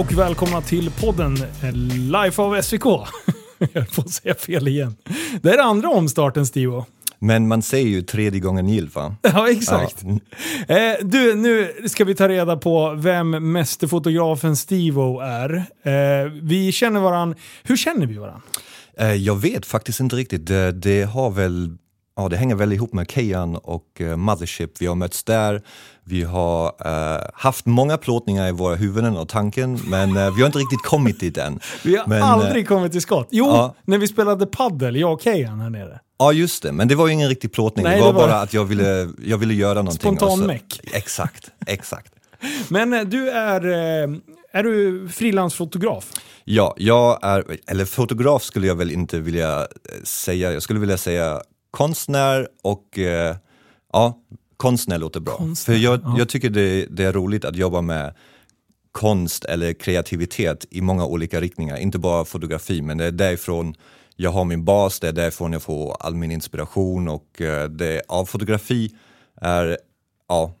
Och välkomna till podden eh, Life av SVK. Jag får säga fel igen. Det är andra omstarten Stivo. Men man säger ju tredje gången gillt va? Ja, exakt. Ja. Eh, du, nu ska vi ta reda på vem mästerfotografen Stivo är. Eh, vi känner varann. Hur känner vi varann? Eh, jag vet faktiskt inte riktigt. Det, det har väl Ja, det hänger väl ihop med Kejan och uh, Mothership. Vi har mötts där, vi har uh, haft många plåtningar i våra huvuden och tanken, men uh, vi har inte riktigt kommit dit än. Vi har men, aldrig kommit till skott. Jo, ja. när vi spelade paddel, jag och Kejan här nere. Ja, just det. Men det var ju ingen riktig plåtning. Nej, det, var det var- bara att jag ville, jag ville göra någonting. Spontan meck. Exakt, exakt. Men du är, är du frilansfotograf? Ja, jag är, eller fotograf skulle jag väl inte vilja säga. Jag skulle vilja säga konstnär och ja, konstnär låter bra. Konstnär, För jag, ja. jag tycker det, det är roligt att jobba med konst eller kreativitet i många olika riktningar, inte bara fotografi, men det är därifrån jag har min bas, det är därifrån jag får all min inspiration och eh, det, ja, fotografi är, ja,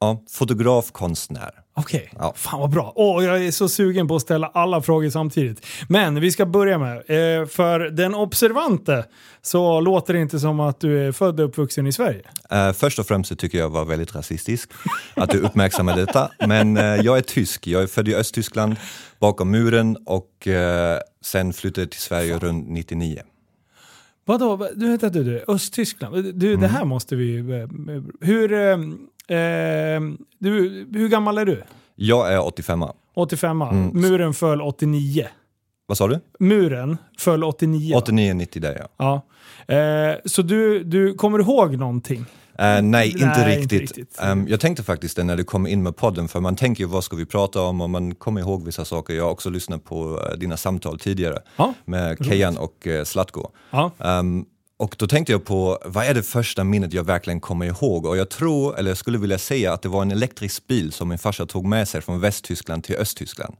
ja fotograf, konstnär. Okej, Ja. fan vad bra. Åh, jag är så sugen på att ställa alla frågor samtidigt. Men vi ska börja med, eh, för den observante så låter det inte som att du är född och uppvuxen i Sverige. Eh, först och främst så tycker jag var väldigt rasistisk att du uppmärksammade detta. Men eh, jag är tysk, jag är född i Östtyskland bakom muren och eh, sen flyttade till Sverige runt 99. Vadå, du att du, du Östtyskland? Du, Mm. det här måste vi... eh, Hur, eh, du, hur gammal är du? Jag är 85 85 Mm. Muren föll 89. Vad sa du? Muren föll 89. 89-90 där ja. Ja. Eh, så du, du kommer ihåg någonting? Eh, nej, inte Nej, inte riktigt. riktigt. Ehm, jag tänkte faktiskt det när du kom in med podden, för man tänker ju vad ska vi prata om och man kommer ihåg vissa saker. Jag har också lyssnat på eh, dina samtal tidigare Ja. med Kejan och uh, Slatko. Ja. Ehm, och då tänkte jag på, vad är det första minnet jag verkligen kommer ihåg? Och jag tror, eller jag skulle vilja säga att det var en elektrisk bil som min farsa tog med sig från Västtyskland till Östtyskland.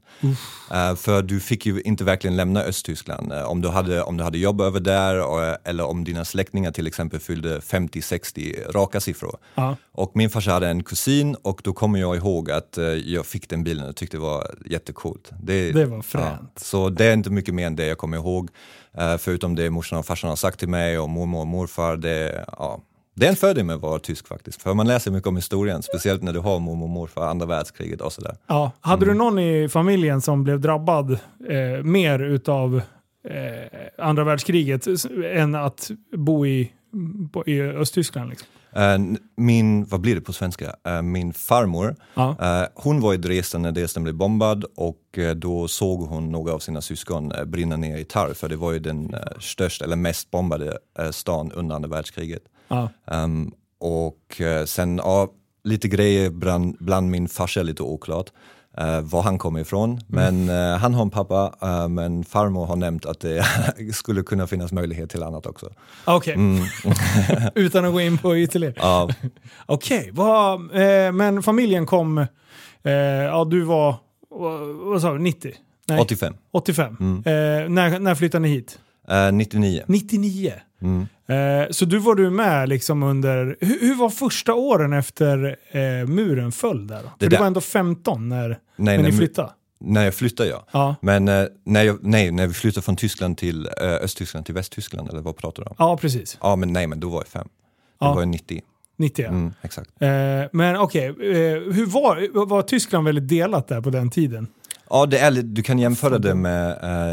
Eh, för du fick ju inte verkligen lämna Östtyskland eh, om, du hade, om du hade jobb över där och, eller om dina släktingar till exempel fyllde 50-60 raka siffror. Ja. Och min farsa hade en kusin och då kommer jag ihåg att eh, jag fick den bilen och tyckte det var jättecoolt. Det, Det var fränt. så det är inte mycket mer än det jag kommer ihåg. Eh, förutom det morsan och farsan har sagt till mig och mormor och morfar. Det, ja, en fördel med att vara tysk faktiskt. För man läser mycket om historien, speciellt när du har mormor och morfar, andra världskriget och sådär. Ja. Hade Mm. du någon i familjen som blev drabbad eh, mer utav eh, andra världskriget än att bo i, i Östtyskland? Liksom? Eh, min, vad blir det på svenska? Eh, min farmor, Ja. eh, hon var i Dresden när Dresden blev bombad och då såg hon några av sina syskon brinna ner i Tarr, för det var ju den största, eller mest bombade stan under andra världskriget. Ja. Ehm, och sen, ja, lite grejer bland, bland min farsa är lite oklart. Eh, var han kommer ifrån. Men eh, han har en pappa, eh, men farmor har nämnt att det skulle kunna finnas möjlighet till annat också. Okej, Mm. utan att gå in på ytterligare. Ja, Okej, eh, men familjen kom, ja du var, vad, sa du, 90? Nej, 85. 85. Mm. När, när flyttade ni hit? Eh, 99. 99? Mm. Eh, så du var du med liksom under, hur, hur var första åren efter eh, muren föll där? Då? För Det du var ändå 15 när, Nej, när ni när, flyttade? när jag flyttade ja. Ja. Men eh, när, jag, nej, när vi flyttade från Tyskland till eh, Östtyskland till Västtyskland, eller vad pratar du om? ja, precis. Ja, men nej, men då var jag fem. Ja. var jag 90. 90 ja. Mm, exakt. Eh, men okej, eh, hur var, var Tyskland väldigt delat där på den tiden? Ja, det är, du kan jämföra det med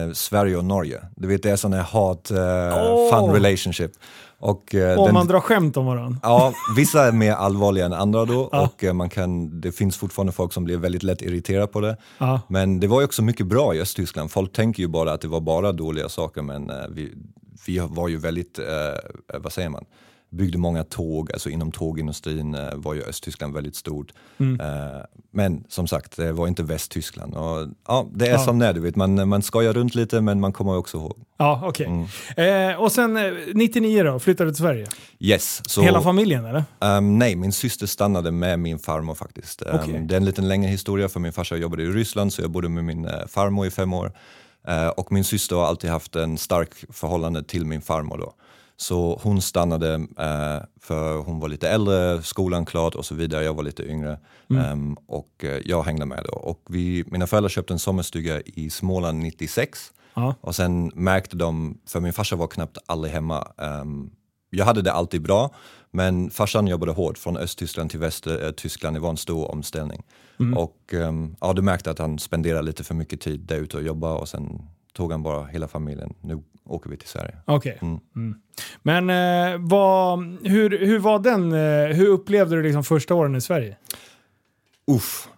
eh, Sverige och Norge. Du vet, det är sån här hat, eh, Åh. fun relationship. Och, eh, Om den- man drar skämt om varandra? Ja, vissa är mer allvarliga än andra då Ja. och eh, man kan, det finns fortfarande folk som blir väldigt lätt irriterade på det. Ja. Men det var ju också mycket bra i Östtyskland. Folk tänker ju bara att det var bara dåliga saker men eh, vi, vi var ju väldigt, eh, vad säger man, byggde många tåg, alltså inom tågindustrin eh, var ju Östtyskland väldigt stort. Mm. Eh, men som sagt, det var inte Västtyskland. Och, ja, det är Ja. som det är, du vet. Man, man skojar runt lite men man kommer också ihåg. Ja, okej. Mm. Eh, och sen eh, 99 då, flyttade du till Sverige? Yes, så, Hela familjen eller? Ehm, nej, min syster stannade med min farmor faktiskt. Ehm, Okej. Det är en liten längre historia för min farsa jobbade i Ryssland så jag bodde med min eh, farmor i fem år. Eh, och min syster har alltid haft en stark förhållande till min farmor då. Så hon stannade eh, för hon var lite äldre, skolan klart och så vidare. Jag var lite yngre Ehm, och eh, jag hängde med då. Och vi, mina föräldrar köpte en sommarstuga i Småland 96 Ja. och sen märkte de, för min farsa var knappt aldrig hemma. Ehm, jag hade det alltid bra, men farsan jobbade hårt från Östtyskland till Västtyskland. Det var en stor omställning. Och um, ja, du märkte att han spenderade lite för mycket tid där ute och jobbade och sen tog han bara hela familjen. Nu åker vi till Sverige. Okej. Mm. Men eh, vad, hur, hur var den, eh, hur upplevde du liksom första åren i Sverige? Uff,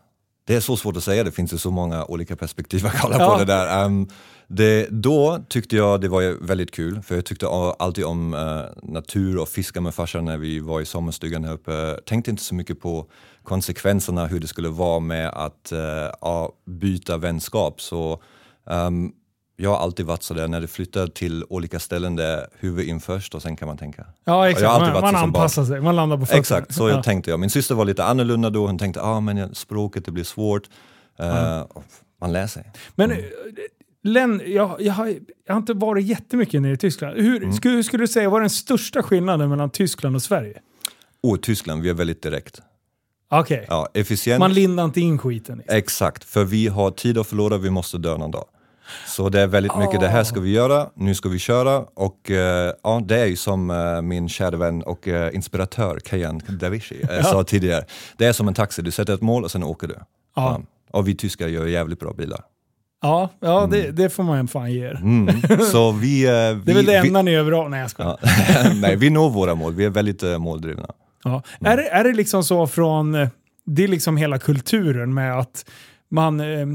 det är så svårt att säga, det finns ju så många olika perspektiv att kolla Ja. på det där. Ehm, det, då tyckte jag det var väldigt kul, för jag tyckte alltid om eh, natur och fiska med farsan när vi var i sommarstugan här uppe. Tänkte inte så mycket på konsekvenserna, hur det skulle vara med att ja, byta vänskap. Så ehm, jag har alltid varit sådär, när du flyttar till olika ställen där huvud in först och sen kan man tänka. Ja, exakt. Jag Man, man som barn. anpassar sig, man landar på fötterna. Exakt, så ja. tänkte jag. Min syster var lite annorlunda då, hon tänkte ah, men språket det blir svårt. Eh, Man lär sig. Men eh, Len, jag, jag, har, jag har inte varit jättemycket nere i Tyskland. Hur, Mm. skulle, skulle du säga, vad är den största skillnaden mellan Tyskland och Sverige? Och Tyskland, vi är väldigt direkt. Okej, Ja, efficient. man lindar inte in skiten. Liksom. Exakt, för vi har tid att förlora, vi måste dö någon dag. Så det är väldigt mycket, det här ska vi göra, nu ska vi köra och eh, ja, det är ju som eh, min kära vän och eh, inspiratör Kajan Davishi eh, sa tidigare. Det är som en taxi, du sätter ett mål och sen åker du. Ja. Och vi tyskar gör jävligt bra bilar. Ja, ja det, det får man fan ge er. Mm. Så vi, vi, Det är väl det vi, enda ni är överallt. Nej, jag skojar. Ja. Nej, vi når våra mål. Vi är väldigt måldrivna. Ja. Är, det, är det liksom så från, det är liksom hela kulturen med att man, eh,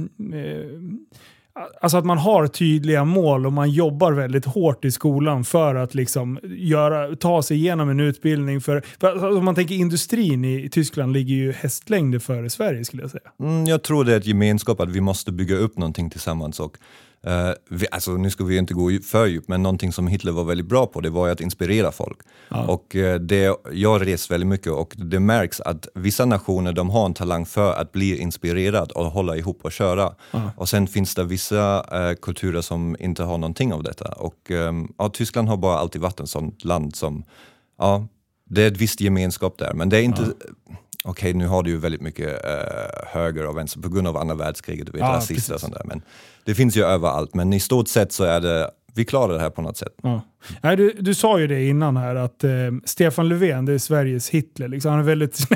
alltså att man har tydliga mål och man jobbar väldigt hårt i skolan för att liksom göra, ta sig igenom en utbildning. För, för alltså om man tänker industrin i Tyskland ligger ju hästlängder före Sverige skulle jag säga. Mm, jag tror det är ett gemenskap att vi måste bygga upp någonting tillsammans. Och, eh, vi, alltså, nu ska vi inte gå för djupt, men någonting som Hitler var väldigt bra på det var att inspirera folk. Och, eh, det, jag har rest väldigt mycket och det märks att vissa nationer de har en talang för att bli inspirerad och hålla ihop och köra. Och sen finns det vissa eh, kulturer som inte har någonting av detta. Och, ehm, ja, Tyskland har bara alltid varit ett sånt land som, ja, det är ett visst gemenskap där, men det är inte Okej, nu har du ju väldigt mycket eh, höger och vänster på grund av andra världskriget, vet, Ja, rasister och sånt där. Men det finns ju överallt, men i stort sett så är det, vi klarar det här på något sätt. Ja. Nej, du, du sa ju det innan här att eh, Stefan Löfven det är Sveriges Hitler. Liksom. Han är väldigt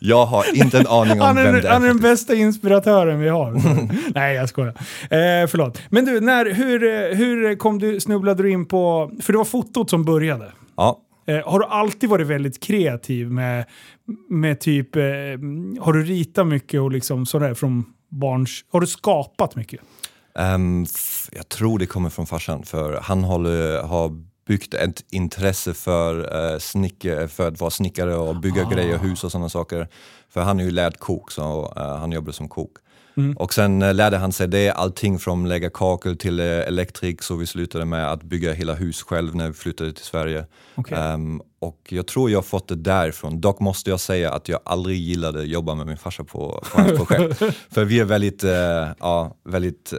Jag har inte en aning om Han är, vem det är. han är den bästa inspiratören vi har. Nej, jag skojar. Eh, förlåt. Men du, när, hur, hur kom du, snubblade du in på... För det var fotot som började. Ja, Eh, har du alltid varit väldigt kreativ med, med typ... Eh, har du ritat mycket och liksom sådär från barns... Har du skapat mycket? f- jag tror det kommer från farsan, för han håller, har byggt ett intresse för, uh, snicker, för att vara snickare och bygga Ah. grejer, hus och sådana saker. För han är ju lärd kok, så eh, han jobbar som kok. Mm. Och sen eh, lärde han sig det, allting från lägga kakel till eh, elektrik, så vi slutade med att bygga hela hus själv när vi flyttade till Sverige. Okej. Ehm, och jag tror jag har fått det därifrån. Dock måste jag säga att jag aldrig gillade att jobba med min farsa på, på hans projekt. För vi är väldigt, eh, ja, väldigt,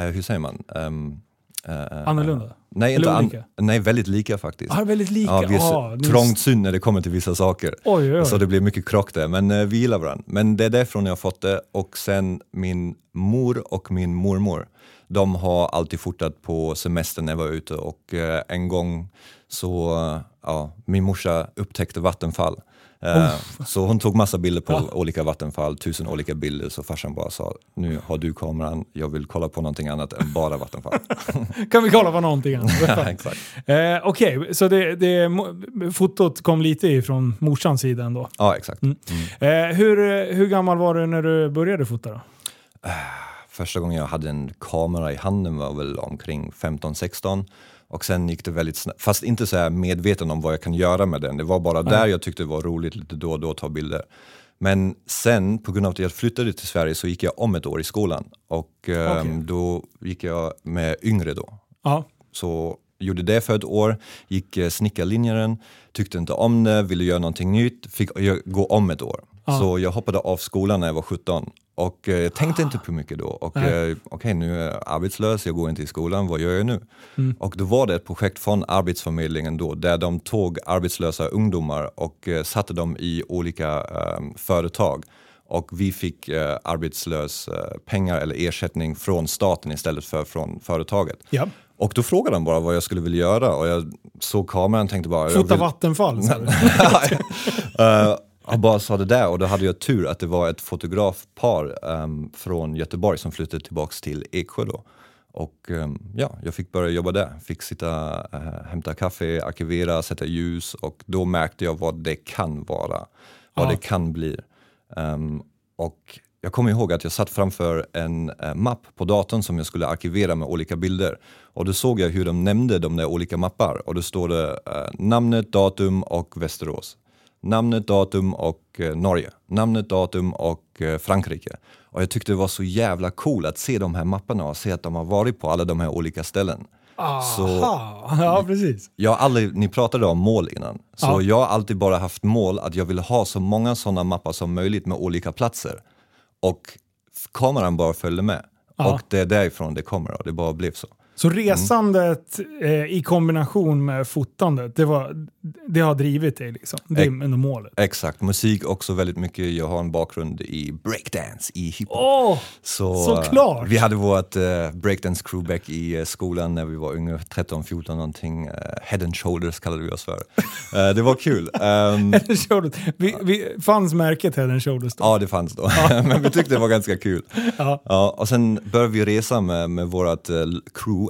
eh, hur säger man? Ehm, eh, Annorlunda? Nej, Eller inte an- nej, väldigt lika faktiskt. Ah, väldigt lika? Ja, vi är ah, trångt syn när det kommer till vissa saker. Oj, oj, oj. Så det blir mycket krock där, men eh, vi gillar varandra. Men det är därifrån jag har fått det. Och sen min mor och min mormor, de har alltid fotat på semester när jag var ute och eh, en gång så, eh, ja, min morsa upptäckte vattenfall. Eh, så hon tog massa bilder på olika vattenfall, tusen olika bilder, så farsan bara sa nu har du kameran, jag vill kolla på någonting annat än bara vattenfall. Kan vi kolla på någonting annat? ja, exakt. Eh, Okej, så det, det, fotot kom lite ifrån morsans sida ändå. Ja, exakt. Eh, hur, hur gammal var du när du började fota då? Första gången jag hade en kamera i handen var väl omkring 15-16 och sen gick det väldigt snabbt, fast inte så medveten om vad jag kan göra med den. Det var bara där jag tyckte det var roligt lite då och då att ta bilder. Men sen, på grund av att jag flyttade till Sverige, så gick jag om ett år i skolan och ehm, Okej. då gick jag med yngre då. Ja. Så gjorde det för ett år, gick eh, snickarlinjen, tyckte inte om det, ville göra någonting nytt, fick jag gå om ett år. Så jag hoppade av skolan när jag var 17 och eh, jag tänkte inte på mycket då. Och eh, okej, nu är jag arbetslös, jag går inte i skolan, vad gör jag nu? Mm. Och då var det ett projekt från Arbetsförmedlingen då, där de tog arbetslösa ungdomar och eh, satte dem i olika eh, företag. Och vi fick eh, arbetslös eh, pengar eller ersättning från staten istället för från företaget. Ja. Och då frågade de bara vad jag skulle vilja göra och jag såg kameran och tänkte bara... Fota vill- vattenfall. Eh, jag bara sa det där och då hade jag tur att det var ett fotografpar ehm, från Göteborg som flyttade tillbaks till Eksjö då. Och ehm, ja, jag fick börja jobba där. Fick sitta, uh, hämta kaffe, arkivera, sätta ljus och då märkte jag vad det kan vara. Vad Ja. det kan bli. Ehm, och jag kommer ihåg att jag satt framför en eh, mapp på datorn som jag skulle arkivera med olika bilder. Och då såg jag hur de nämnde de där olika mappar och då står det eh, namnet, datum och Västerås. Namnet, datum och eh, Norge. Namnet, datum och eh, Frankrike. Och jag tyckte det var så jävla cool att se de här mapparna och se att de har varit på alla de här olika ställen. Så Aha. Ja, precis. jag aldrig, ni pratade om mål innan, så Ja. jag har alltid bara haft mål att jag vill ha så många sådana mappar som möjligt med olika platser. Och kameran bara följde med. Ja. Och det är därifrån det kommer och det bara blev så. Så resandet eh, i kombination med fotandet, det, var, det har drivit dig liksom? Det är ändå målet? Exakt, musik också väldigt mycket. Jag har en bakgrund i breakdance, i hiphop. Åh! Så, såklart. eh, Vi hade vårt uh, breakdance crewback i eh, skolan när vi var unga, 13, 14 någonting. eh, head and shoulders kallade vi oss för. Eh, det var kul. Ehm, Head and Shoulders. Vi, vi, fanns märket Head and Shoulders då? Ja, det fanns då. Men vi tyckte det var ganska kul. Ja. Ja, och sen började vi resa med, med vårt eh,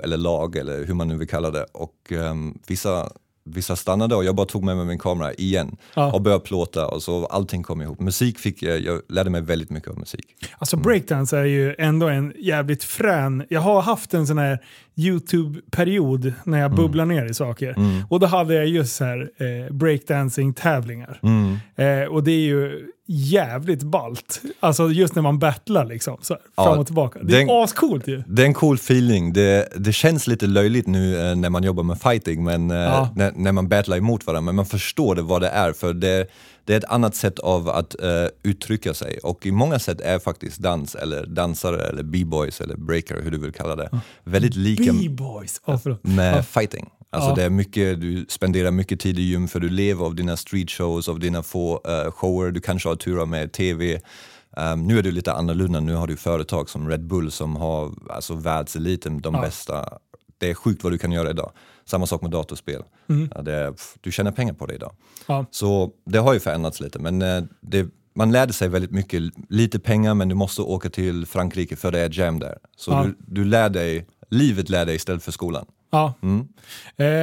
eller lag, eller hur man nu vill kalla det. Och ehm, vissa, vissa stannade och jag bara tog med mig min kamera igen Ja. och började plåta och så allting kom ihop. Musik fick jag, jag lärde mig väldigt mycket av musik. Alltså breakdance är ju ändå en jävligt frän... Jag har haft en sån här YouTube-period när Mm. jag bubblar ner i saker. Och då hade jag just så här eh, breakdancing-tävlingar. Mm. Eh, och det är ju jävligt balt. Alltså just när man battlar liksom. Så här, Ja, fram och tillbaka. Det är den- ascoolt ju. Det är en cool feeling. Det, det känns lite löjligt nu eh, när man jobbar med fighting, men, eh, Ja. när, när man battlar emot varandra, men man förstår det vad det är, för det, det är ett annat sätt av att eh, uttrycka sig. Och i många sätt är faktiskt dans, eller dansare, eller b-boys, eller breaker, hur du vill kalla det, väldigt lika B-boys. Oh, med Ja. fighting. Alltså Ja. det är mycket, du spenderar mycket tid i gym för du lever av dina street shows, av dina få eh, shower, du kanske har turer med TV. Um, nu är det lite annorlunda, nu har du företag som Red Bull som har alltså världseliten, de Ja. bästa. Det är sjukt vad du kan göra idag. Samma sak med datorspel. Ja, det är, du tjänar pengar på det idag. Ja. Så det har ju förändrats lite, men eh, det, man lärde sig väldigt mycket. Lite pengar, men du måste åka till Frankrike för det är jam där. Så Ja. du, du lär dig, livet lär dig istället för skolan. Ja, Mm.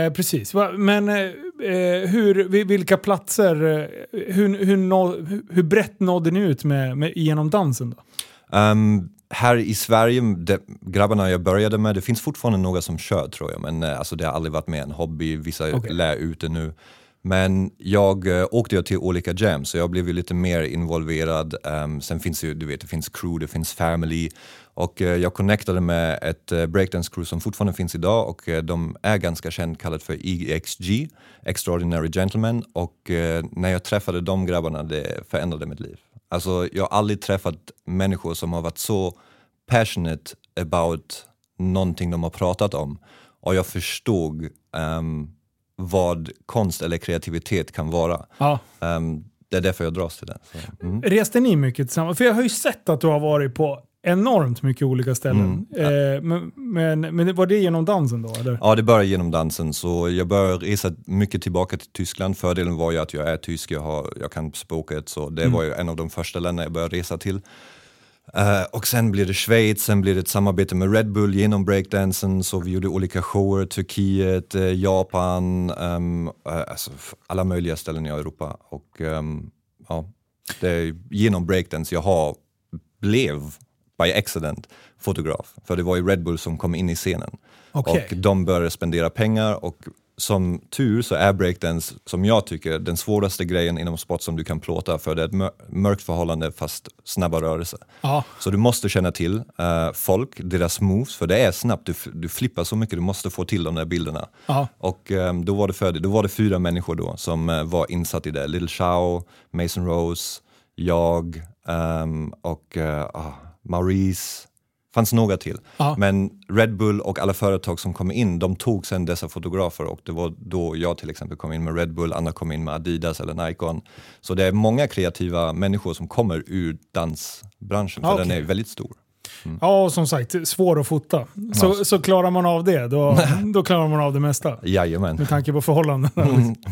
eh, precis. Men eh, eh, hur, vi- vilka platser, eh, hur, hur, nå, hur- brett nådde ni ut med, med, genom dansen då? Um, här i Sverige, de, grabbarna jag började med, det finns fortfarande några som kör tror jag, men eh, alltså, det har aldrig varit med en hobby, vissa Okej. lär ut det nu. Men jag uh, åkte jag till olika jams, så jag blev ju lite mer involverad. Um, sen finns det ju, du vet, det finns crew, det finns family. Och eh, jag connectade med ett uh, breakdance crew som fortfarande finns idag och eh, de är ganska känt, kallat för EXG, Extraordinary Gentlemen. Och när jag träffade de grabbarna, det förändrade mitt liv. Alltså jag har aldrig träffat människor som har varit så passionate about någonting de har pratat om. Och jag förstod um, vad konst eller kreativitet kan vara. Ja. Ehm, det är därför jag dras till det. Så, mm. Reste ni mycket tillsammans? För jag har ju sett att du har varit på enormt mycket olika ställen. Mm. Eh, men, men, men var det genom dansen då? Eller? Ja, det började genom dansen. Så jag började resa mycket tillbaka till Tyskland. Fördelen var ju att jag är tysk, jag, har, jag kan språket. Så det var ju en av de första länderna jag började resa till. Eh, och sen blev det Schweiz, sen blev det ett samarbete med Red Bull genom breakdansen. Så vi gjorde olika shower, Turkiet, eh, Japan, ehm, eh, alltså alla möjliga ställen i Europa. Och ehm, ja, det är genom breakdance jag har, blev by accident fotograf. För det var ju Red Bull som kom in i scenen. Okej. Och de började spendera pengar och som tur så är breakdance, som jag tycker, den svåraste grejen inom sport som du kan plåta för det är ett mör- mörkt förhållande fast snabba rörelser. Ja. Så du måste känna till eh, folk, deras moves, för det är snabbt, du, du flippar så mycket, du måste få till de där bilderna. Ja. Och ehm, då, var det för, då var det fyra människor då som eh, var insatt i det. Little Chow, Mason Rose, jag ehm, och ah, Maurice, fanns några till. Ja. Men Red Bull och alla företag som kom in, de tog sen dessa fotografer och det var då jag till exempel kom in med Red Bull, andra kom in med Adidas eller Nikon. Så det är många kreativa människor som kommer ur dansbranschen, för Ja, den är väldigt stor. Ja, och som sagt, svår att fota. Så, så klarar man av det, då, då klarar man av det mesta. Jajamän. Med tanke på förhållandena. liksom.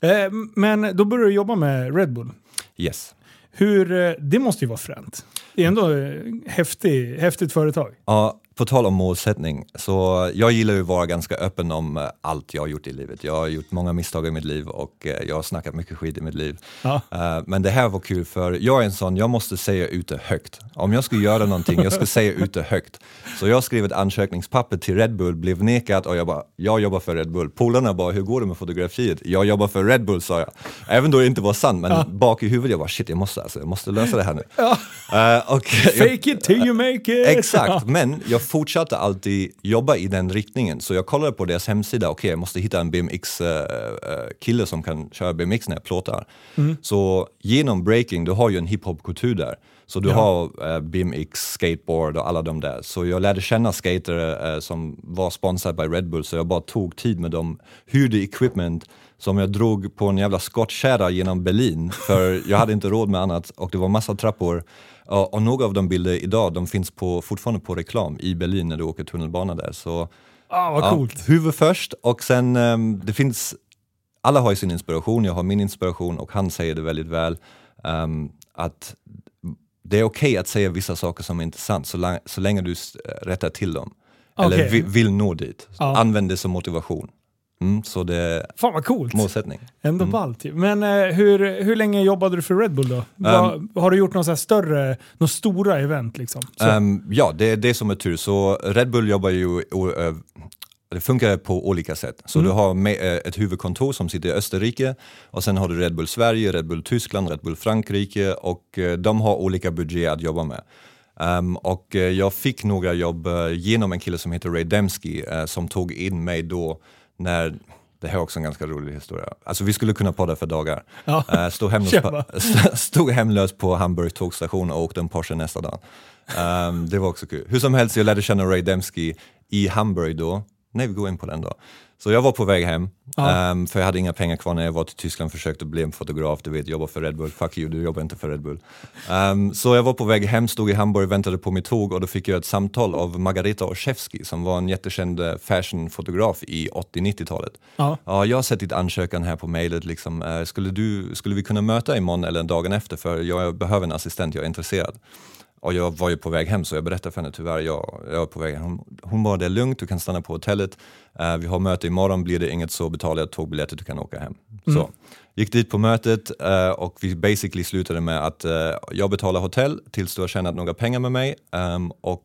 Eh, Men då började du jobba med Red Bull. Yes. Hur, eh, det måste ju vara fränt. Det är ändå eh, häftig, häftigt företag. Ja, på tal om målsättning, så jag gillar ju att vara ganska öppen om eh, allt jag har gjort i livet. Jag har gjort många misstag i mitt liv och eh, jag har snackat mycket skit i mitt liv. Ja. Eh, Men det här var kul för jag är en sån, jag måste säga ut det högt. Om jag ska göra någonting, jag ska säga ut det högt. Så jag skrev ett ansökningspapper till Red Bull, blev nekad och jag bara, jag jobbar för Red Bull. Polarna bara, hur går det med fotografiet? Jag jobbar för Red Bull sa jag. Även då det inte var sant, men bak i huvudet jag bara, shit jag måste, alltså, jag måste lösa det här nu. Eh, och jag- Fake it till you make it! Exakt, men jag fortsatte alltid jobba i den riktningen. Så jag kollade på deras hemsida, okej jag måste hitta en BMX-kille som kan köra BMX när jag plåtar. Så genom breaking, du har ju en hiphop-kultur där. Så du Ja. har eh, BMX, skateboard och alla de där. Så jag lärde känna skater eh, som var sponsrad by Red Bull, så jag bara tog tid med dem, hyrde equipment som jag drog på en jävla skottkärra genom Berlin, för jag hade inte råd med annat och det var massa trappor. Och, några av de bilder idag, de finns på, fortfarande på reklam i Berlin när du åker tunnelbana där. Så Ah, vad ja, coolt. huvud först och sen ehm, det finns, alla har ju sin inspiration, jag har min inspiration och han säger det väldigt väl, ehm, att det är okej att säga vissa saker som är inte sant så, lang- så länge du rättar till dem. Eller Okej. vi, vill nå dit. Ja. Använd det som motivation. Mm, så det är Fan vad coolt. målsättning. Ändå ballt ju. Men eh, hur, hur länge jobbade du för Red Bull då? Ehm. Vad- har du gjort några större, några stora event liksom? Ehm, ja, det är det som är tur. Så Red Bull jobbar ju, eh, det funkar på olika sätt. Så du har eh, ett huvudkontor som sitter i Österrike och sen har du Red Bull Sverige, Red Bull Tyskland, Red Bull Frankrike och eh, de har olika budget att jobba med. Ehm, och jag fick några jobb genom en kille som heter Ray Dembski eh, som tog in mig då när det här är också en ganska rolig historia. Alltså vi skulle kunna podda för dagar. Ja. Eh, stod, hemlös på, stod hemlös på Hamburg tågstation och åkte en Porsche nästa dag. Ehm, det var också kul. Hur som helst, jag lärde känna Ray Dembski i Hamburg då. Nej, vi går in på den då. Så jag var på väg hem, ehm, för jag hade inga pengar kvar när jag var till Tyskland försökte bli en fotograf, du vet, jobba för Red Bull. Fuck you, du jobbar inte för Red Bull. Ehm, så jag var på väg hem, stod i Hamburg, väntade på mitt tåg och då fick jag ett samtal av Margareta Olszewski som var en jättekänd eh, fashionfotograf i 80-90-talet. Ja. Ja, jag har sett ditt ansökan här på mejlet. Liksom. Eh, skulle, du, skulle vi kunna möta imorgon eller dagen efter för jag behöver en assistent, jag är intresserad. Och jag var ju på väg hem så jag berättade för henne tyvärr, jag, jag är på väg hem. Hon, hon bara, det är lugnt, du kan stanna på hotellet. Eh, vi har möte imorgon, blir det inget så betalar jag tågbiljetter, du kan åka hem. Så, gick dit på mötet eh, och vi basically slutade med att eh, jag betalar hotell tills du har tjänat några pengar med mig. ehm, och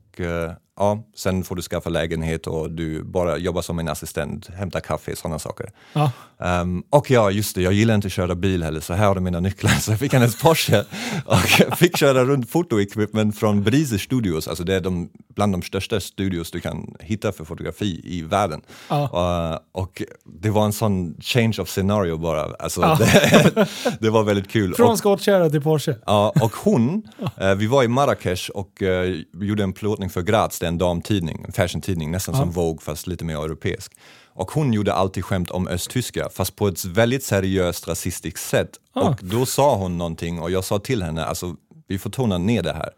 ja, sen får du skaffa lägenhet och du bara jobbar som en assistent, hämta kaffe, sådana saker. Ja. Ehm, och ja, just det, jag gillar inte att köra bil heller, så här har du mina nycklar. Så jag fick hennes Porsche och fick köra runt fotoequipment från Brise Studios, alltså det är de, bland de största studios du kan hitta för fotografi i världen. Ja. Uh, och det var en sån change of scenario bara, alltså Ja. det, det var väldigt kul. Från Och- skottkärra till Porsche. Ja, och hon, eh, vi var i Marrakesh och eh, gjorde en plåtning för Graz, det en damtidning, en fashion-tidning, nästan som Vogue fast lite mer europeisk. Och hon gjorde alltid skämt om östtyskar, fast på ett väldigt seriöst rasistiskt sätt. Ah. Och då sa hon någonting och jag sa till henne, alltså vi får tona ner det här.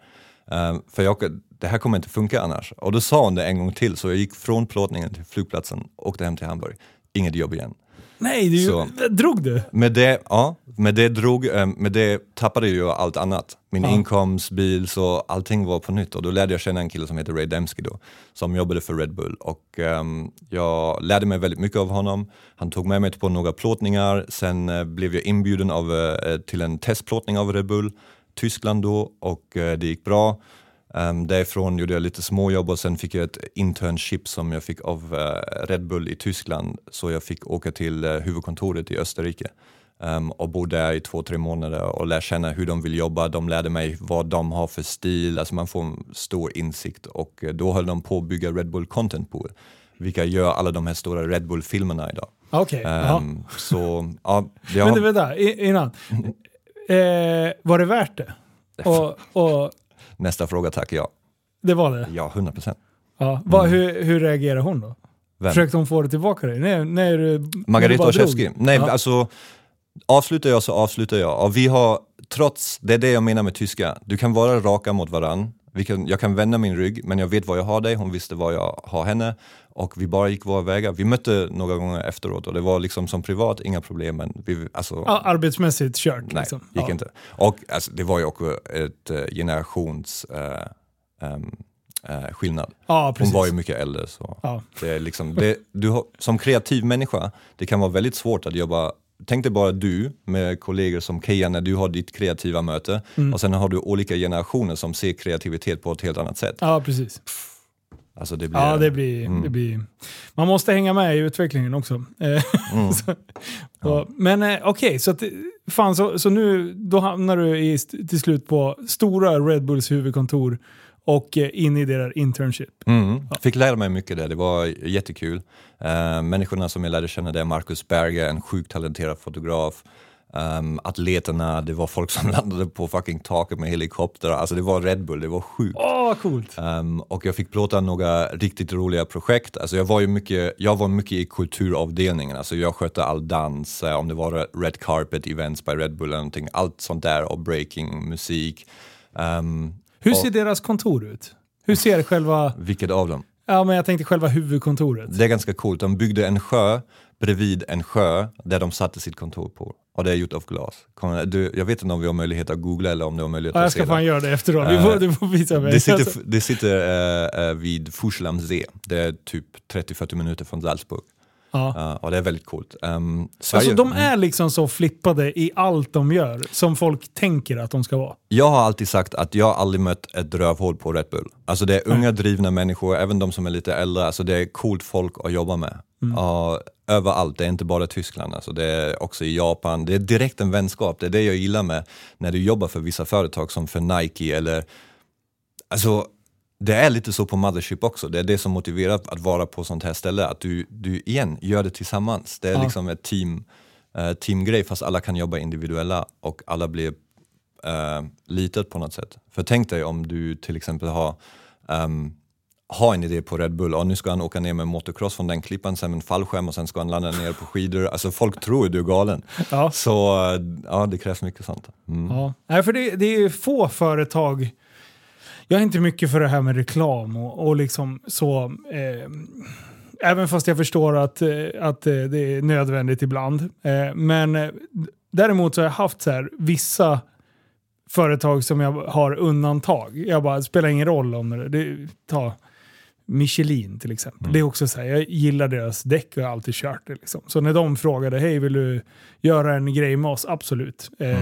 Eh, för jag, det här kommer inte funka annars. Och då sa hon det en gång till, så jag gick från plåtningen till flygplatsen, åkte hem till Hamburg. Inget jobb igen. Nej, du, Så. drog du? Med det, ja, med det, drog, eh, med det tappade jag allt annat. Min Ja. inkomst, bil, så allting var på nytt. Och då lärde jag känna en kille som heter Ray Dembski då, som jobbade för Red Bull. Och ehm, jag lärde mig väldigt mycket av honom. Han tog med mig på några plåtningar, sen eh, blev jag inbjuden av, eh, till en testplåtning av Red Bull, Tyskland då, och eh, det gick bra. Um, därifrån gjorde jag lite småjobb och sen fick jag ett internship som jag fick av eh, Red Bull i Tyskland. Så jag fick åka till eh, huvudkontoret i Österrike um, och bo där i två, tre månader och lära känna hur de vill jobba. De lärde mig vad de har för stil, alltså man får en stor insikt och eh, då höll de på att bygga Red Bull Content Pool, vilka gör alla de här stora Red Bull-filmerna idag. Okej. jaha. Um, så ja, har, Men vänta, innan. Eh, var det värt det? Och, och Nästa fråga tack, ja. det var det? Ja, 100 procent. Ja. Vad, hur, hur reagerar hon då? Vem? Försökte hon få det tillbaka dig? Nej, du, Margareta Olszewski. Nej, Ja. alltså avslutar jag så avslutar jag. Och vi har, trots, det är det jag menar med tyska, du kan vara raka mot varann. Vi kan, jag kan vända min rygg, men jag vet var jag har dig, hon visste var jag har henne. Och vi bara gick våra vägar. Vi mötte några gånger efteråt och det var liksom som privat, inga problem. Men vi, alltså, Ja, arbetsmässigt kört. nej, liksom. gick ja. inte. Och alltså, det var ju också ett uh, generations eh, ehm, eh, skillnad. Ja, Hon var ju mycket äldre. Så. Ja. Det är liksom, det, du har, som kreativ människa, det kan vara väldigt svårt att jobba Tänk dig bara du med kollegor som Keja när du har ditt kreativa möte Mm. och sen har du olika generationer som ser kreativitet på ett helt annat sätt. ja, precis. Alltså det blir, Ja, det blir, Mm. det blir... Man måste hänga med i utvecklingen också. Eh, Mm. så, och, men eh, okej, så, att, fan, så, så nu då hamnar du i, till slut på stora Red Bulls huvudkontor och eh, in i deras internship. Mm. Fick lära mig mycket där, det var jättekul. Uh, människorna som jag lärde känna där, Marcus Berger, en sjukt talenterad fotograf. Um, atleterna, det var folk som landade på fucking taket med helikopter. Alltså det var Red Bull, det var sjukt. Åh, vad coolt! Um, och jag fick plåta några riktigt roliga projekt. Alltså jag var ju mycket, jag var mycket i kulturavdelningen. Alltså jag skötte all dans, eh, om det var red carpet events by Red Bull eller någonting. Allt sånt där och breaking, musik. Um, Hur och- ser deras kontor ut? Hur ser själva... vilket av dem? Ja, men jag tänkte själva huvudkontoret. Det är ganska coolt. De byggde en sjö bredvid en sjö där de satte sitt kontor på. Och det är gjort av glas. Du, jag vet inte om vi har möjlighet att googla eller om du har möjlighet Ja, jag att ska se det. fan göra det efteråt. Vi Eh, får, du får visa mig. Det sitter, Alltså, det sitter eh, eh, vid Fursalamsee. Det är typ 30-40 minuter från Salzburg. ja. Ja, och det är väldigt coolt. Um, Sverige, Alltså de är liksom så flippade i allt de gör, som folk tänker att de ska vara. Jag har alltid sagt att jag aldrig mött ett rövhål på Red Bull. Alltså det är unga drivna människor, även de som är lite äldre, alltså det är coolt folk att jobba med. Och överallt, det är inte bara Tyskland, alltså det är också i Japan. Det är direkt en vänskap, det är det jag gillar med när du jobbar för vissa företag som för Nike eller Alltså, det är lite så på Mothership också. Det är det som motiverar att vara på sånt här ställe. Att du, du igen, gör det tillsammans. Det är Ja. liksom ett team, uh, teamgrej fast alla kan jobba individuella och alla blir uh, litet på något sätt. För tänk dig om du till exempel har ehm, har en idé på Red Bull och nu ska han åka ner med motocross från den klippan, sen med en fallskärm och sen ska han landa ner på skidor. Alltså folk tror du är galen. Ja. Så ja, det krävs mycket sånt. Mm. Ja. Nej, för det, det är få företag... Jag är inte mycket för det här med reklam och, och liksom så... Eh, även fast jag förstår att, eh, att eh, det är nödvändigt ibland. Eh, men eh, däremot så har jag haft så här, vissa företag som jag har undantag. Jag bara, det spelar ingen roll om det... det ta Michelin till exempel. Det är också så här, jag gillar deras däck och jag har alltid kört det. Liksom. Så när de frågade, hej vill du göra en grej med oss? Absolut. Eh,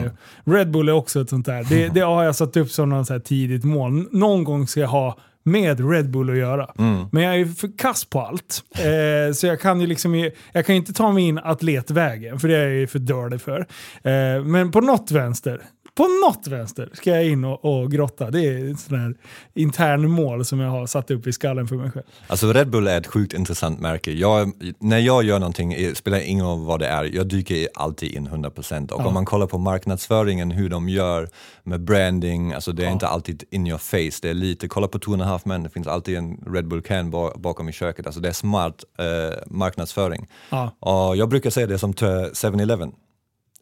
Red Bull är också ett sånt där. Det, det har jag satt upp som något så här tidigt mål. Någon gång ska jag ha med Red Bull att göra. Men jag är för kass på allt. Eh, så jag kan ju liksom, jag kan inte ta mig in atletvägen, för det är jag ju för dålig för. Eh, men på något vänster, på något vänster ska jag in och, och grotta. Det är ett sånt här intern mål som jag har satt upp i skallen för mig själv. Alltså Red Bull är ett sjukt intressant märke. Jag, när jag gör någonting, det spelar ingen roll vad det är, jag dyker alltid in 100% och Ja. om man kollar på marknadsföringen, hur de gör med branding, alltså det är inte alltid in your face, det är lite, kolla på Two and a half men, det finns alltid en Red Bull can ba- bakom i köket, alltså det är smart eh, marknadsföring. Ja. Och jag brukar säga det som till 7-Eleven.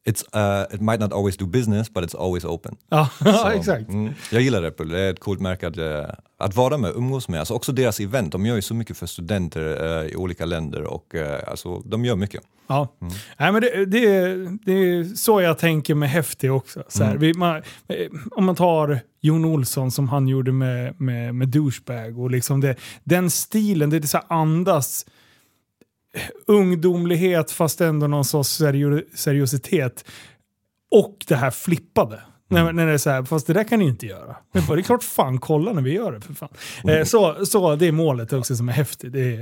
It's, uh, it might not always do business, but it's always open. Ja, Så, exakt. Mm, jag gillar Red Bull, det är ett coolt märke att, eh, att vara med, umgås med. Alltså också deras event, de gör ju så mycket för studenter eh, i olika länder och eh, alltså, de gör mycket. Ja. Nej, men det, det, är- det är så jag tänker med häftig också. Så här, vi, man, om man tar Jon Olsson som han gjorde med, med, med douchebag och liksom det, den stilen, det är så andas ungdomlighet fast ändå någon sorts serio, seriositet. Och det här flippade. När, när det är så här, fast det där kan ni inte göra. Men bara, det är klart fan, kolla när vi gör det för fan. Eh, så, så det är målet också som är häftigt. Det är,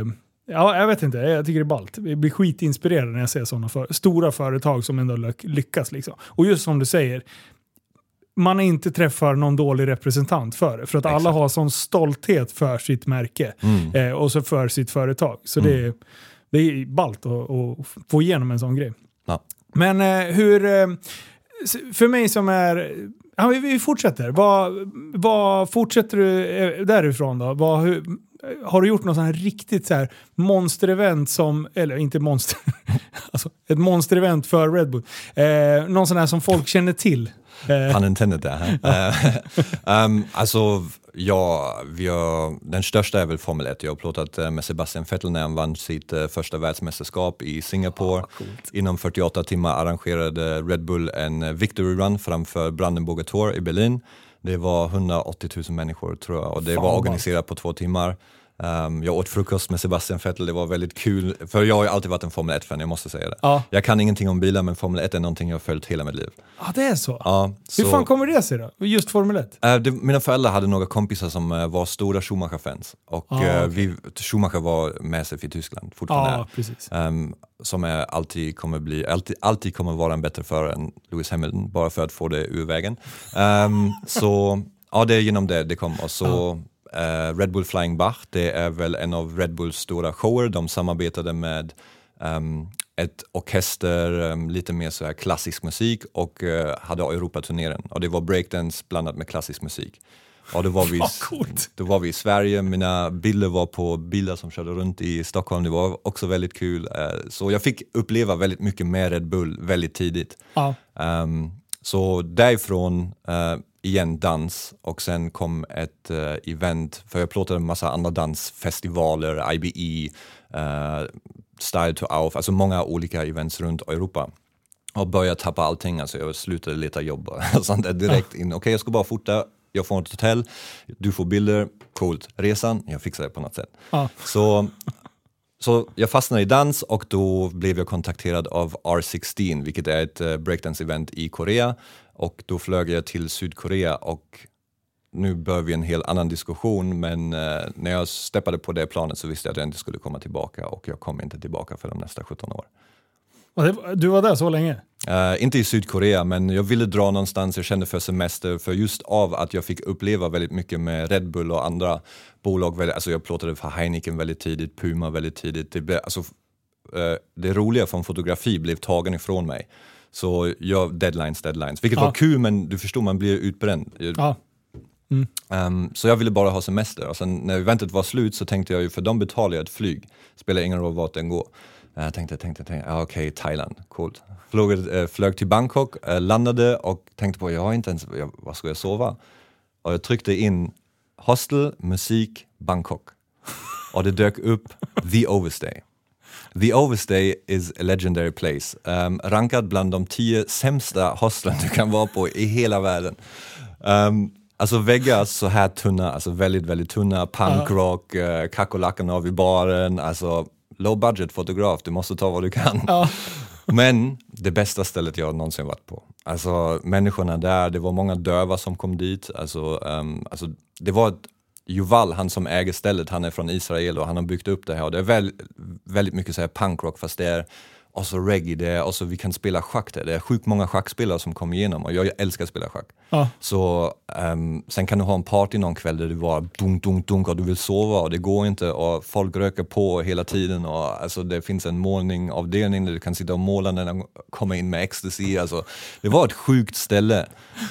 eh, ja, jag vet inte, jag tycker det är ballt. Jag blir skitinspirerad när jag ser sådana för, stora företag som ändå lyck- lyckas. Liksom. Och just som du säger, man inte träffar någon dålig representant för det. För att alla Exakt. har sån stolthet för sitt märke eh, och så för sitt företag. Så det, är, det är ballt att, att få igenom en sån grej. Ja. Men eh, hur... Eh, för mig som är... Ja, vi, fortsätter. Vad, vad fortsätter du eh, därifrån då? Vad, hur, har du gjort något sånt här riktigt så här monsterevent som, eller inte monster, alltså ett monsterevent för Red Bull. Eh, någon sån här som folk känner till. Eh. Pun intended där. um, alltså, ja, vi har, den största är väl Formel 1. Jag har plåtat eh, med Sebastian Vettel när han vann sitt första världsmästerskap i Singapore. Ah, Inom 48 timmar arrangerade Red Bull en victory run framför Brandenburger Tor i Berlin. Det var 180 000 människor tror jag och det Fan var organiserat på två timmar. Um, jag åt frukost med Sebastian Vettel, det var väldigt kul. För jag har ju alltid varit en Formel 1-fan, jag måste säga det. Ja. Jag kan ingenting om bilar, men Formel 1 är någonting jag har följt hela mitt liv. Ja, det är så? Ja, så... Hur fan kommer det sig då? Just Formel 1? Uh, det, mina föräldrar hade några kompisar som uh, var stora Schumacher-fans. Och ah, uh, okay. Schumacher var med sig i Tyskland fortfarande. Ah, precis. Um, som är, alltid, kommer bli, alltid, alltid kommer vara en bättre förare än Lewis Hamilton, bara för att få det ur vägen. Um, så ja, det är genom det det kom. Och så Uh, Red Bull Flying Bach, det är väl en av Red Bulls stora shower. De samarbetade med um, ett orkester, um, lite mer så här klassisk musik och uh, hade Europaturnén. Och det var breakdance blandat med klassisk musik. Och då var, vi, då var vi i Sverige, mina bilder var på bilar som körde runt i Stockholm, det var också väldigt kul. Uh, så jag fick uppleva väldigt mycket med Red Bull väldigt tidigt. Ja. Um, så därifrån igen dans och sen kom ett uh, event, för jag plåtade en massa andra dansfestivaler, IBE, uh, eh, Style to Auf, alltså många olika events runt Europa. Och började tappa allting, alltså jag slutade leta jobb sånt där direkt in. Okej, okay, jag ska bara fota, jag får ett hotell, du får bilder, coolt. Resan, jag fixar det på något sätt. Ja. Så så jag fastnade i dans och då blev jag kontakterad av R16, vilket är ett uh, breakdance-event i Korea och då flög jag till Sydkorea och nu bör vi en helt annan diskussion men eh, när jag steppade på det planet så visste jag att jag inte skulle komma tillbaka och jag kom inte tillbaka för de nästa 17 år. Du var där så länge? Uh, inte i Sydkorea, men jag ville dra någonstans, jag kände för semester, för just av att jag fick uppleva väldigt mycket med Red Bull och andra bolag. Alltså jag plåtade för Heineken väldigt tidigt, Puma väldigt tidigt. Det, blev, alltså, uh, det roliga från fotografi blev tagen ifrån mig. Så jag, deadlines, deadlines. Vilket ja. var kul men du förstår, man blir utbränd. Ja. Mm. Um, så jag ville bara ha semester och sen när eventet var slut så tänkte jag ju, för de betalar ju ett flyg, spelar ingen roll vart den går. Jag tänkte, tänkte, tänkte, okej, okay, Thailand, coolt. Flög, uh, flög till Bangkok, uh, landade och tänkte på, jag har inte ens, jag, var ska jag sova? Och jag tryckte in hostel, musik, Bangkok. och det dök upp The Overstay. The Overstay is a legendary place. Um, rankad bland de tio sämsta hostlen du kan vara på i hela världen. Um, Alltså väggar så här tunna, alltså väldigt, väldigt tunna, punkrock, uh. uh, kackerlackorna vid baren, alltså low budget fotograf, du måste ta vad du kan. Ja. Men det bästa stället jag någonsin varit på. Alltså människorna där, det var många döva som kom dit. Alltså, um, alltså, det var ett Juval, han som äger stället, han är från Israel och han har byggt upp det här. Och det är väl, väldigt mycket så här punkrock fast det är och så reggae, det är, och så vi kan spela schack där. Det är sjukt många schackspelare som kommer igenom och jag älskar att spela schack. Ja. Så um, sen kan du ha en party någon kväll där du bara dunk, dunk, dunk och du vill sova och det går inte och folk röker på hela tiden och alltså, det finns en målningavdelning där du kan sitta och måla när de kommer in med ecstasy. Alltså, det var ett sjukt ställe.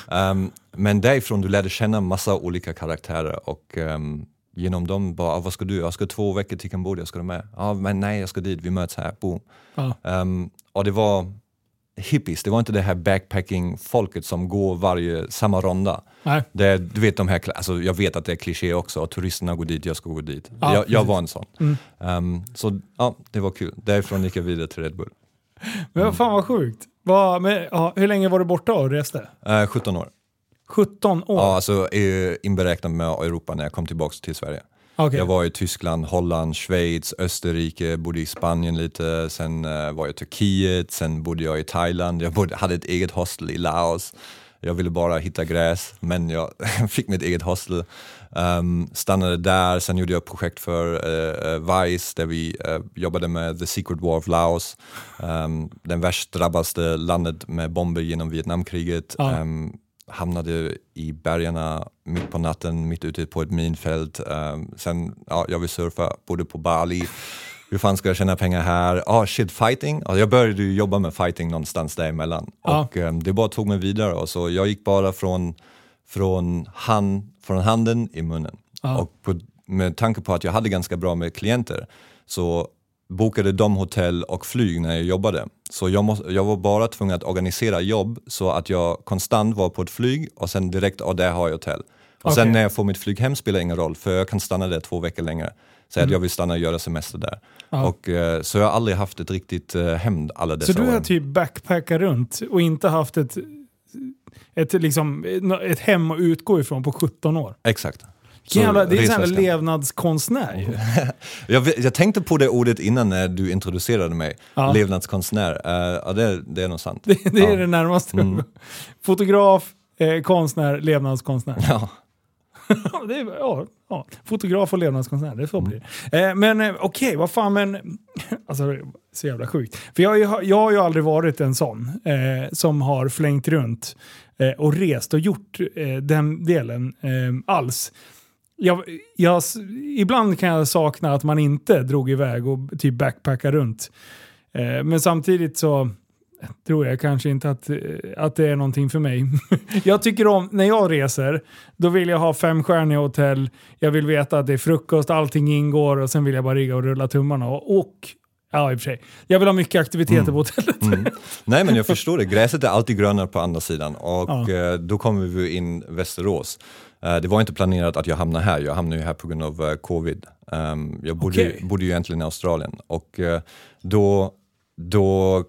Um, men därifrån du lärde känna massa olika karaktärer och um, genom dem bara, ah, vad ska du? Jag ska två veckor till Kambodja, ska du med? Ja, ah, men nej, jag ska dit, vi möts här, boom. Ja. Um, och det var hippies, det var inte det här backpacking-folket som går varje, samma ronda. Nej. Det, du vet de här, alltså jag vet att det är kliché också, och turisterna går dit, jag ska gå dit. Ja, jag, jag var en sån. Mm. Um, så ja, det var kul. Därifrån gick jag vidare till Red Bull. Men mm. fan vad sjukt. Vad, men, ja, hur länge var du borta och reste? Uh, 17 år. 17 år? Ja, alltså inberäknat med Europa när jag kom tillbaka till Sverige. Okay. Jag var i Tyskland, Holland, Schweiz, Österrike, bodde i Spanien lite, sen uh, var jag i Turkiet, sen bodde jag i Thailand, jag bodde, hade ett eget hostel i Laos. Jag ville bara hitta gräs, men jag fick mitt eget hostel. Um, stannade där, sen gjorde jag ett projekt för uh, Vice där vi uh, jobbade med The Secret War of Laos. Um, den värst drabbaste landet med bomber genom Vietnamkriget. Ja. Um, hamnade i bergarna mitt på natten, mitt ute på ett minfält. Um, sen, ja, jag vill surfa, bodde på Bali. hur fan ska jag tjäna pengar här? Ah shit, fighting? Ah, jag började jobba med fighting någonstans däremellan. Ja. Och um, det bara tog mig vidare. Och så jag gick bara från, från, hand, från handen i munnen. Ja. Och på, med tanke på att jag hade ganska bra med klienter så bokade de hotell och flyg när jag jobbade. Så jag, måste, jag var bara tvungen att organisera jobb så att jag konstant var på ett flyg och sen direkt, och där har jag hotell. Och Okej. sen när jag får mitt flyg hem spelar ingen roll för jag kan stanna där två veckor längre. Säg Mm. att jag vill stanna och göra semester där. Ja. Och, eh, så jag har aldrig haft ett riktigt eh, hem alla dessa Så du har typ backpackat runt och inte haft ett, ett, liksom, ett hem att utgå ifrån på 17 år? Exakt. Så Jävlar, det är en sån här levnadskonstnär ju. jag, jag tänkte på det ordet innan när du introducerade mig, Ja. levnadskonstnär. Eh, ja, det, det är nog sant. Det, det är Ja. det närmaste. Mm. Fotograf, eh, konstnär, levnadskonstnär. Ja. Det är, ja, ja. Fotograf och levnadskonstnär, det är så blir det. Eh, men eh, okej, vad fan, men... Alltså, så jävla sjukt. För jag, jag har ju aldrig varit en sån eh, som har flängt runt eh, och rest och gjort eh, den delen eh, alls. Jag, jag, ibland kan jag sakna att man inte drog iväg och typ backpackade runt. Eh, men samtidigt så tror jag kanske inte att, eh, att det är någonting för mig. jag tycker om, när jag reser, då vill jag ha femstjärniga hotell, jag vill veta att det är frukost, allting ingår och sen vill jag bara rigga och rulla tummarna. Och, och ja, i och för sig, jag vill ha mycket aktiviteter på hotellet. Mm. Nej men jag förstår det, gräset är alltid grönare på andra sidan och Ja. eh, då kommer vi in Västerås. Eh, det var inte planerat att jag hamnar här, jag hamnade ju här på grund av eh, covid. Ehm, jag bodde, Okej. bodde ju egentligen i Australien och eh, då, då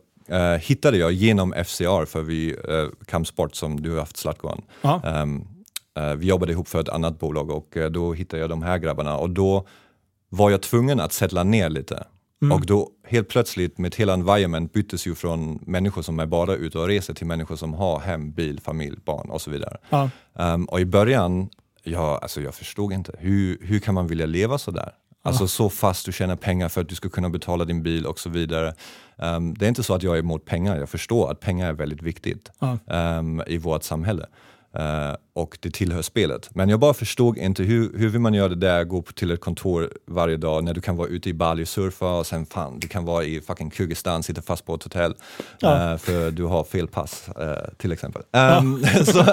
hittade jag genom FCR, för vi, kampsport som du har haft Zlatko Ja. Ehm, eh, vi jobbade ihop för ett annat bolag och då hittade jag de här grabbarna och då var jag tvungen att sätta ner lite. Och då helt plötsligt, mitt hela environment byttes ju från människor som är bara ute och reser till människor som har hem, bil, familj, barn och så vidare. Ja. Ehm, och i början, ja, alltså jag förstod inte, hur, hur kan man vilja leva sådär? Alltså så fast du tjänar pengar för att du ska kunna betala din bil och så vidare. Ehm, det är inte så att jag är emot pengar, jag förstår att pengar är väldigt viktigt Ja. ehm, i vårt samhälle. Eh, och det tillhör spelet. Men jag bara förstod inte hur, hur vill man göra det där, gå till ett kontor varje dag när du kan vara ute i Bali och surfa och sen fan, du kan vara i fucking Kyrgyzstan, sitta fast på ett hotell Ja. eh, för du har fel pass eh, till exempel. Ehm, så,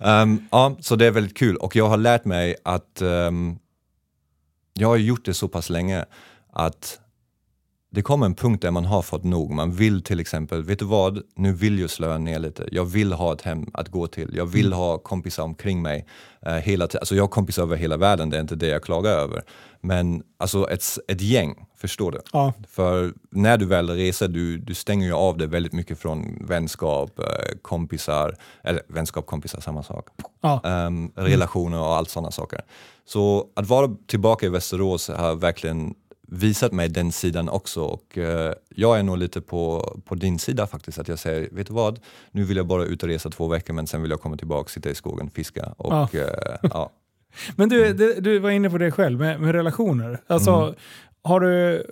ehm, ja, så det är väldigt kul och jag har lärt mig att ehm, jag har gjort det så pass länge att det kommer en punkt där man har fått nog. Man vill till exempel, vet du vad, nu vill jag slöa ner lite. Jag vill ha ett hem att gå till. Jag vill ha kompisar omkring mig eh, hela. Alltså jag har kompisar över hela världen, det är inte det jag klagar över. Men alltså ett, ett gäng, förstår du? Ja. För när du väl reser, du, du stänger ju av det väldigt mycket från vänskap, eh, kompisar, eller vänskap, kompisar, samma sak. Ja. Ehm, relationer och allt sådana saker. Så att vara tillbaka i Västerås har verkligen visat mig den sidan också och eh, jag är nog lite på, på din sida faktiskt. Att jag säger, vet du vad, nu vill jag bara ut och resa två veckor men sen vill jag komma tillbaka, sitta i skogen, fiska och Ja. eh, ja. Men du, det, du var inne på det själv med, med relationer. Alltså, har du...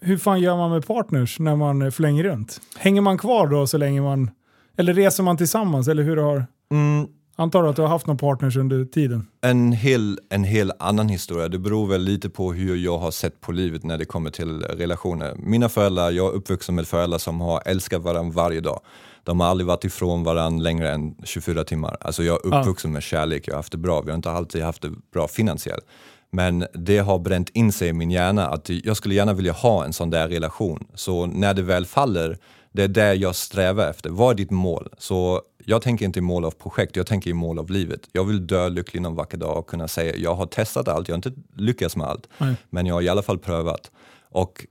Hur fan gör man med partners när man flänger runt? Hänger man kvar då så länge man... Eller reser man tillsammans? Eller hur har... Mm, Antar du att du har haft någon partners under tiden? En hel, en hel annan historia. Det beror väl lite på hur jag har sett på livet när det kommer till relationer. Mina föräldrar, jag är uppvuxen med föräldrar som har älskat varandra varje dag. De har aldrig varit ifrån varandra längre än 24 timmar. Alltså jag är uppvuxen med kärlek, jag har haft det bra. Vi har inte alltid haft det bra finansiellt. Men det har bränt in sig i min hjärna att jag skulle gärna vilja ha en sån där relation. Så när det väl faller, det är det jag strävar efter. Vad är ditt mål? Så jag tänker inte i mål av projekt, jag tänker i mål av livet. Jag vill dö lycklig någon vacker dag och kunna säga jag har testat allt, jag har inte lyckats med allt. Nej. Men jag har i alla fall prövat. Och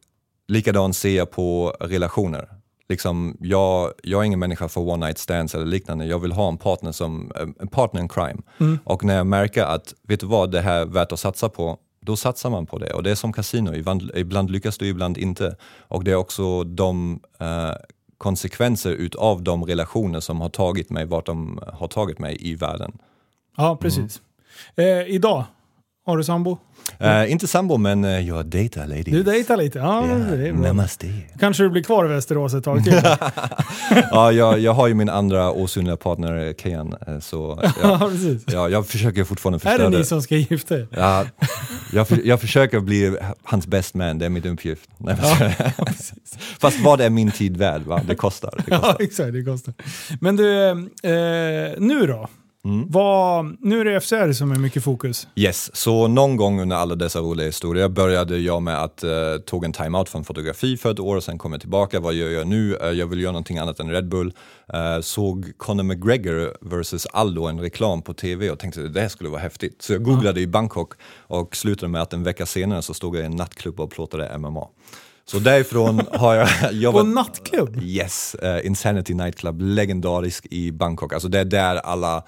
likadant ser jag på relationer. Liksom, jag, jag är ingen människa för one night stands eller liknande. Jag vill ha en partner som en partner in crime. Och när jag märker att, vet du vad, det här är värt att satsa på, då satsar man på det. Och det är som kasino, ibland, ibland lyckas du, ibland inte. Och det är också de eh, konsekvenser utav de relationer som har tagit mig vart de har tagit mig i världen. Ja, precis. Eh, idag Har du sambo? Eh, inte sambo, men eh, jag dejtar lady. Du dejtar lite? Ja, Ja, det är bra. namaste. Kanske du blir kvar i Västerås ett tag till? ja, jag, jag har ju min andra osynliga partner, eh, så ja, ja, precis. ja, jag försöker fortfarande Är förstöra det ni som ska gifta er? Ja, jag, för, jag försöker bli hans best man, det är min uppgift. Nej, men- Fast vad är min tid värd? Va? Det kostar. Det Ja, kostar. exakt. Det kostar. Men du, eh, nu då? Mm. Vad, nu är det FCR som är mycket fokus. Yes, så någon gång under alla dessa roliga historier började jag med att uh, tog en timeout från fotografi för ett år och sen kom jag tillbaka. Vad gör jag nu? Eh, jag vill göra någonting annat än Red Bull. Eh, såg Conor McGregor versus Aldo en reklam på tv och tänkte det här skulle vara häftigt. Så jag googlade i Bangkok och slutade med att en vecka senare så stod jag i en nattklubb och plåtade MMA. Så därifrån har jag På jobbat... nattklubb? Yes, eh, Insanity Nightclub, legendarisk i Bangkok. Alltså det är där alla,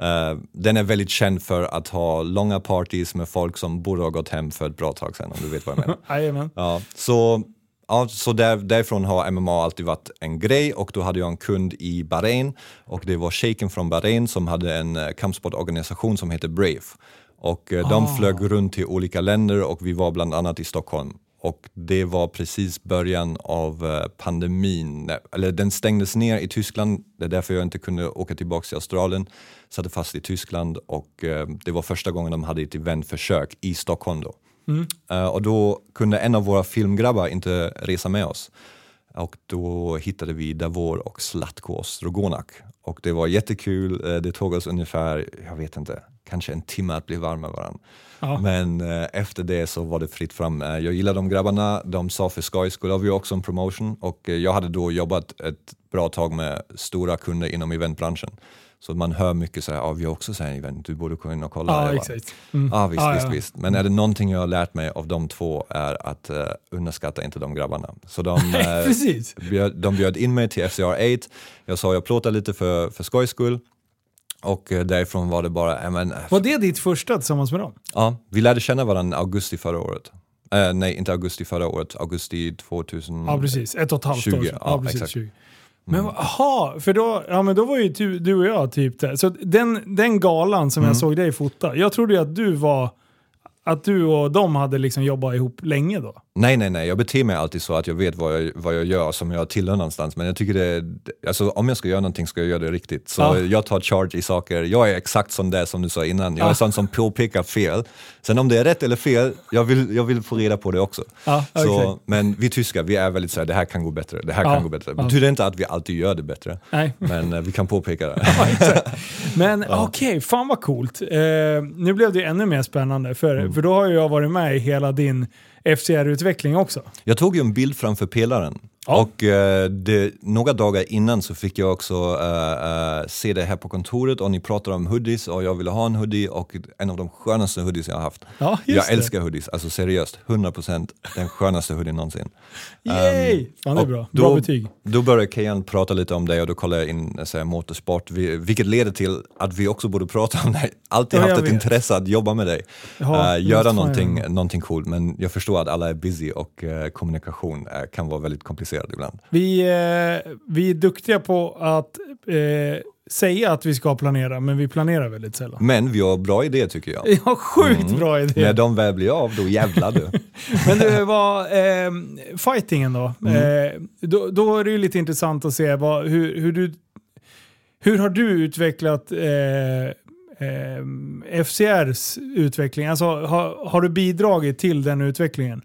eh, den är väldigt känd för att ha långa parties med folk som borde ha gått hem för ett bra tag sedan om du vet vad jag menar. Jajamän. ja, så ja, så där, därifrån har MMA alltid varit en grej och då hade jag en kund i Bahrain och det var shejken från Bahrain som hade en eh, kampsportorganisation som heter Brave. Och eh, de Ah. flög runt till olika länder och vi var bland annat i Stockholm. Och det var precis början av eh, pandemin, eller den stängdes ner i Tyskland, det är därför jag inte kunde åka tillbaka till Australien. Satte fast i Tyskland och eh, det var första gången de hade ett eventförsök i Stockholm då. Eh, och då kunde en av våra filmgrabbar inte resa med oss. Och då hittade vi Davor och Zlatko Strogonak. Och det var jättekul, det tog oss ungefär, jag vet inte, kanske en timme att bli varma med varandra. Ja. Men eh, efter det så var det fritt fram. Eh, jag gillade de grabbarna, de sa för skoj skulle har vi också en promotion och eh, jag hade då jobbat ett bra tag med stora kunder inom eventbranschen. Så man hör mycket så här, ja vi har också så här event, du borde gå in och kolla. Ja, bara, exakt. Mm. Ja, visst, Ja, visst, ja. visst. Men är det någonting jag har lärt mig av de två är att uh, underskatta inte de grabbarna. Så de, Precis. bjöd, de bjöd in mig till FCR 8. Jag sa jag plåtar lite för, för skojs skull. Och eh, därifrån var det bara, äh, men, äh, Var det ditt första tillsammans med dem? ja, vi lärde känna varandra augusti förra året. Eh, nej, inte augusti förra året, augusti 2000. Ja, precis. Ett och ett halvt 20, år sedan. ja, precis, exakt. 20. Men jaha, för då, ja, men då var ju du, du och jag typ där. Så den, den galan som Mm. jag såg dig fota, jag trodde ju att du var att du och de hade liksom jobbat ihop länge då. Nej, nej, nej. Jag beter mig alltid så att jag vet vad jag, vad jag gör som jag tillhör någonstans. Men jag tycker det, alltså, om jag ska göra någonting ska jag göra det riktigt. Så Ja. jag tar charge i saker. Jag är exakt som det som du sa innan. Jag är Ja. sån som påpekar fel. Sen om det är rätt eller fel, jag vill, jag vill få reda på det också. Ja, så, exakt. Men vi tyskar, vi är väldigt såhär, det här kan gå bättre, det här Ja. kan gå bättre. Det Ja. betyder inte att vi alltid gör det bättre. Nej. Men eh, vi kan påpeka det. Men okej, fan vad coolt. Eh, nu blev det ännu mer spännande, för, Mm. för då har jag varit med i hela din FCR-utveckling också. Jag tog ju en bild framför pelaren. Ja. Och eh, det, några dagar innan så fick jag också eh, eh, se det här på kontoret och ni pratade om hoodies och jag ville ha en hoodie och en av de skönaste hoodies jag har haft. Ja, jag det. älskar hoodies, alltså seriöst, 100% den skönaste hoodien någonsin. Yay! fan det är bra. Bra då, betyg. Då började Kejan prata lite om det och då kollade jag in så här, motorsport, vi, vilket leder till att vi också borde prata om det. Alltid Ja, haft ett vet. intresse att jobba med dig, Ja, Eh, det göra någonting, någonting coolt men jag förstår att alla är busy och eh, kommunikation eh, kan vara väldigt komplicerad ibland. Vi, eh, vi är duktiga på att eh, säga att vi ska planera, men vi planerar väldigt sällan. Men vi har bra idé tycker jag. Ja, sjukt Mm. bra idé. När de väl blir av, då jävlar du. Men du, vad, eh, fightingen då? Mm. Eh, då? Då är det ju lite intressant att se vad, hur, hur du... Hur har du utvecklat eh, eh, FCRs utveckling? Alltså, har, har du bidragit till den utvecklingen?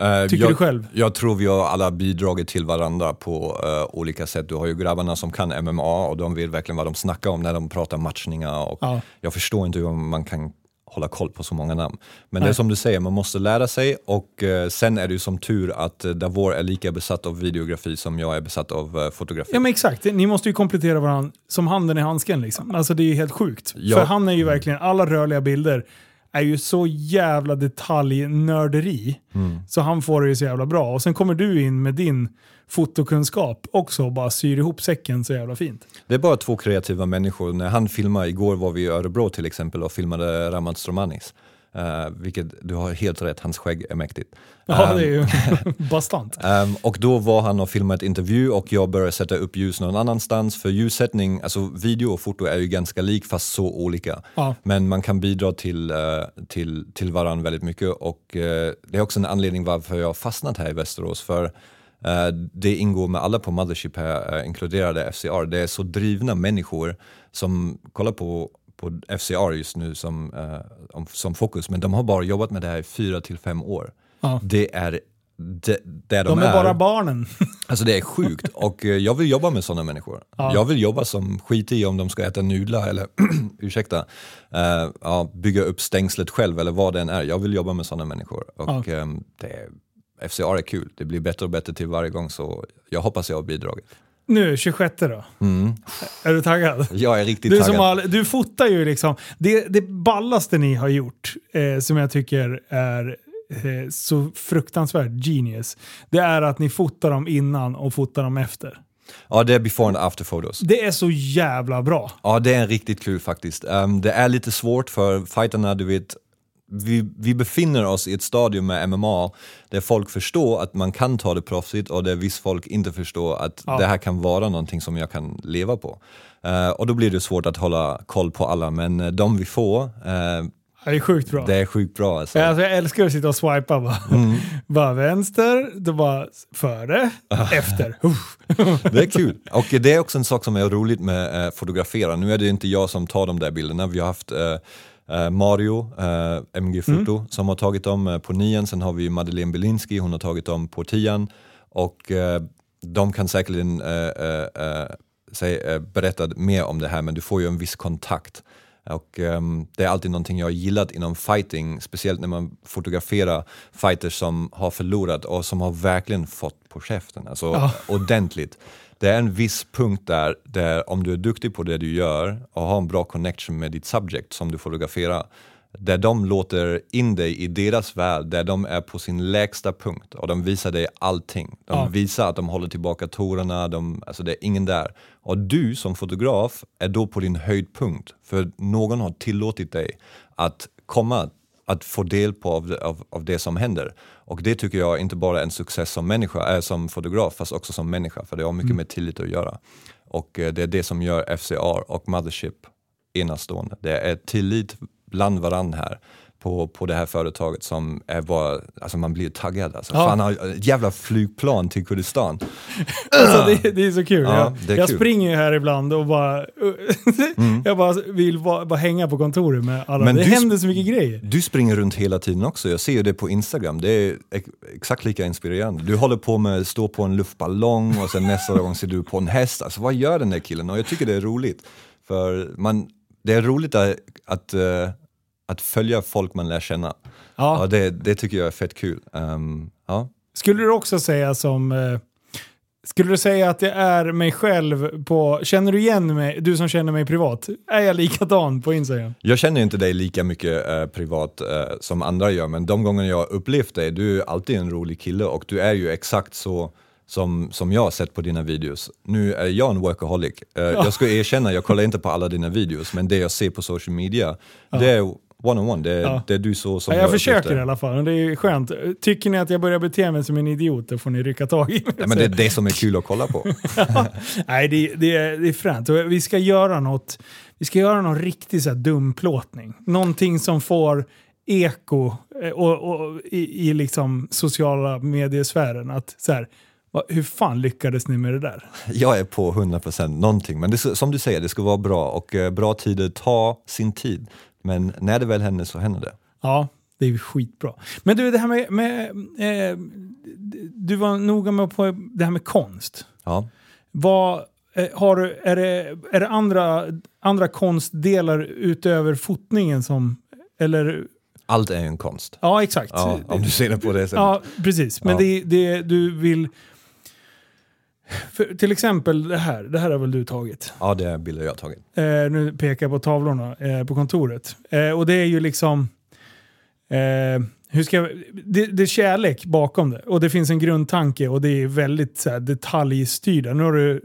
Eh, Tycker jag, du själv? Jag tror vi har alla bidragit till varandra på eh, olika sätt. Du har ju grabbarna som kan MMA och de vet verkligen vad de snackar om när de pratar matchningar. Och Ja. Jag förstår inte hur man kan hålla koll på så många namn. Men det Nej. är som du säger, man måste lära sig och eh, sen är det ju som tur att eh, Davor är lika besatt av videografi som jag är besatt av eh, fotografi. Ja men exakt, ni måste ju komplettera varandra som handen i handsken. Liksom. Alltså det är ju helt sjukt. Ja. För han är ju verkligen, alla rörliga bilder är ju så jävla detaljnörderi. Mm. Så han får det ju så jävla bra. Och sen kommer du in med din fotokunskap också och bara syr ihop säcken så jävla fint. Det är bara två kreativa människor. När han filmade, igår var vi i Örebro till exempel och filmade Ramat Stromanis. Uh, vilket du har helt rätt, hans skägg är mäktigt. Ja, Um, det är ju bastant. Um, och då var han och filmade ett intervju och jag började sätta upp ljus någon annanstans. För ljussättning, alltså video och foto är ju ganska lik fast så olika. Ja. Men man kan bidra till, uh, till, till varandra väldigt mycket och uh, det är också en anledning varför jag har fastnat här i Västerås. För det ingår med alla på Mothership här, inkluderade FCR. Det är så drivna människor som kollar på på FCR just nu som, uh, som fokus, men de har bara jobbat med det här i fyra till fem år. Ja. Det är det, det de, De är bara barnen. Alltså det är sjukt och eh, jag vill jobba med sådana människor. Ja. Jag vill jobba som skit i om de ska äta nudlar eller ursäkta, eh, ja, bygga upp stängslet själv eller vad det än är. Jag vill jobba med sådana människor och Ja. ehm, det, FCR är kul. Det blir bättre och bättre till varje gång så jag hoppas jag har bidragit. Nu, 26 då. Mm. Är du taggad? Jag är riktigt Du, taggad. som all, du fotar ju liksom, det, det ballaste ni har gjort, eh, som jag tycker är eh, så fruktansvärt genius, det är att ni fotar dem innan och fotar dem efter. Ja, det är before and after photos. Det är så jävla bra. Ja, det är riktigt kul faktiskt. Ehm, det är lite svårt för fighterna, du vet, vi, vi befinner oss i ett stadium med MMA där folk förstår att man kan ta det proffsigt och där viss folk inte förstår att Ja. det här kan vara någonting som jag kan leva på. Eh, och då blir det svårt att hålla koll på alla, men eh, de vi får, eh, Det är sjukt bra. det är sjukt bra. Alltså. Alltså, jag älskar att sitta och swipa bara. Mm. bara vänster, då bara före, efter. Uff. Det är kul. Och det är också en sak som är roligt med eh, fotografera. Nu är det inte jag som tar de där bilderna. Vi har haft eh, Mario, eh, MG Foto, som har tagit dem eh, på nian. Sen har vi Madeleine Belinski, hon har tagit dem på tian. Och eh, de kan säkerligen eh, eh, eh, säg, eh, berätta mer om det här, men du får ju en viss kontakt. Och ehm, det är alltid någonting jag har gillat inom fighting, speciellt när man fotograferar fighters som har förlorat och som har verkligen fått på käften, alltså Ja. ordentligt. Det är en viss punkt där, där om du är duktig på det du gör och har en bra connection med ditt subject som du fotograferar, där de låter in dig i deras värld, där de är på sin lägsta punkt och de visar dig allting. De Ja. visar att de håller tillbaka torerna, de, alltså det är ingen där. Och du som fotograf är då på din höjdpunkt, för någon har tillåtit dig att komma, att få del på av, av, av det som händer. Och det tycker jag inte bara är en success som människa, äh, som fotograf, fast också som människa, för det har mycket med tillit att göra. Och eh, det är det som gör FCR och Mothership enastående. Det är tillit bland varandra här på, på det här företaget som är bara, alltså man blir taggad alltså. Ja. Fan har ett jävla flygplan till Kurdistan. Alltså, det, det är så kul. Ja, jag jag kul. springer ju här ibland och bara, jag bara vill bara, bara hänga på kontoret med alla. Men det händer så mycket grejer. Du springer runt hela tiden också, jag ser ju det på Instagram, det är ex- exakt lika inspirerande. Du håller på med att stå på en luftballong och sen nästa gång ser du på en häst. Alltså vad gör den där killen? Och jag tycker det är roligt. För man, det är roligt att, att, eh, att följa folk man lär känna. Ja. Ja, det, det tycker jag är fett kul. Ehm, ja. Skulle du också säga som... Eh, skulle du säga att det är mig själv på... Känner du igen mig, du som känner mig privat? Är jag likadan på Instagram? Jag känner inte dig lika mycket eh, privat eh, som andra gör, men de gånger jag har upplevt dig, du är alltid en rolig kille och du är ju exakt så som, som jag har sett på dina videos. Nu är jag en workaholic. Eh, Jag ska erkänna, jag kollar inte på alla dina videos, men det jag ser på social media, det är one-on-one. Det, Ja. det är du så som Ja, jag försöker det. i alla fall, och det är skönt. Tycker ni att jag börjar bete mig som en idiot, då får ni rycka tag i mig. Ja, men det är det som är kul att kolla på. Nej, det, det, är, det är fränt. Och Vi ska göra något, vi ska göra någon riktig så här, dumplåtning. Någonting som får eko eh, och, och, i, i liksom sociala mediesfären. Att, så här, hur fan lyckades ni med det där? Jag är på 100% någonting, men det, som du säger, det ska vara bra och eh, bra tider tar sin tid. Men när det väl händer så händer det. Ja, det är skitbra. Men du, det här med... med eh, du var noga med på det här med konst. Ja. Vad, eh, har är det, är det andra, andra konstdelar utöver fotningen som... Eller... Allt är ju en konst. Ja, exakt. Ja, om du ser det på det sättet. Ja, precis. Men Ja. det, det du vill... För, till exempel det här. Det här har väl du tagit? Ja, det är bilder jag har tagit. Eh, nu pekar jag på tavlorna eh, på kontoret. Eh, och det är ju liksom... Eh, hur ska jag, det, det är kärlek bakom det. Och det finns en grundtanke och det är väldigt så här, detaljstyrda. Nu har du...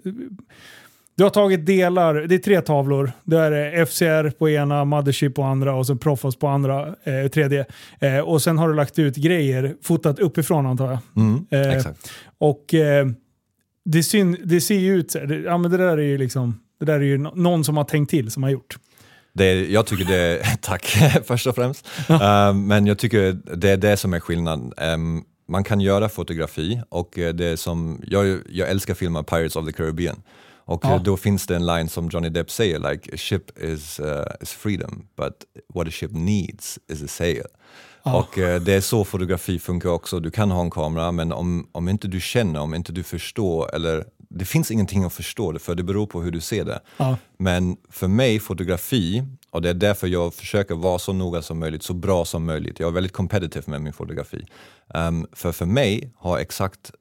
Du har tagit delar, det är tre tavlor. Det är FCR på ena, Mothership på andra och sen Profos på andra, eh, tredje. Eh, och sen har du lagt ut grejer, fotat uppifrån antar jag. Mm, Eh, exakt. Och eh, det, syn, det ser ju ut så det, ja men det där är ju liksom, det där är ju nå- någon som har tänkt till som har gjort. Det är, jag tycker det tack först och främst, Eh, men jag tycker det är det som är skillnaden. Em, man kan göra fotografi och eh, det som, jag, jag älskar filmer Pirates of the Caribbean. Och Ja. eh, då finns det en line som Johnny Depp säger, like a ship is, uh, is freedom, but what a ship needs is a sail. Och eh, det är så fotografi funkar också. Du kan ha en kamera men om, om inte du känner, om inte du förstår, eller det finns ingenting att förstå det för det beror på hur du ser det. Ja. Men för mig, fotografi, och det är därför jag försöker vara så noga som möjligt, så bra som möjligt. Jag är väldigt competitive med min fotografi. Ehm, för för mig har exakt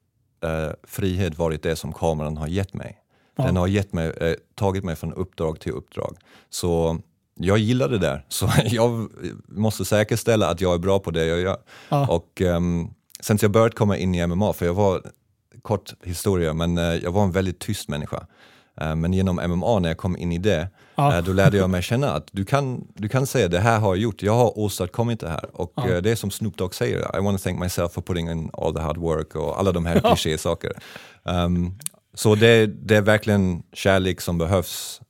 eh, frihet varit det som kameran har gett mig. Den har gett mig, eh, tagit mig från uppdrag till uppdrag. Så jag gillar det där. Så jag måste säkerställa att jag är bra på det jag gör. Ja. Och um, sen jag börjat komma in i MMA, för jag var, kort historia, men eh, jag var en väldigt tyst människa. Eh, men genom MMA, när jag kom in i det, Ja. eh, då lärde jag mig känna att du kan, du kan säga det här har jag gjort, jag har åstadkommit det här. Och eh, det är som Snoop Dogg säger, I want to thank myself for putting in all the hard work och alla de här kliché-saker. Um, så det, det är verkligen kärlek som behövs.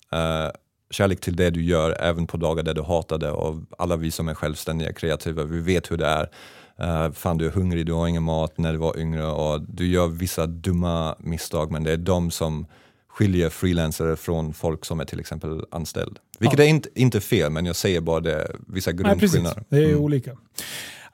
Kärlek till det du gör, även på dagar där du hatar det. Och alla vi som är självständiga, kreativa, vi vet hur det är. Uh, fan, du är hungrig, du har ingen mat när du var yngre och du gör vissa dumma misstag, men det är de som skiljer freelancare från folk som är till exempel anställd. Vilket är inte, inte fel, men jag säger bara det, vissa Nej, precis. grundskillnader. Det är Mm. olika.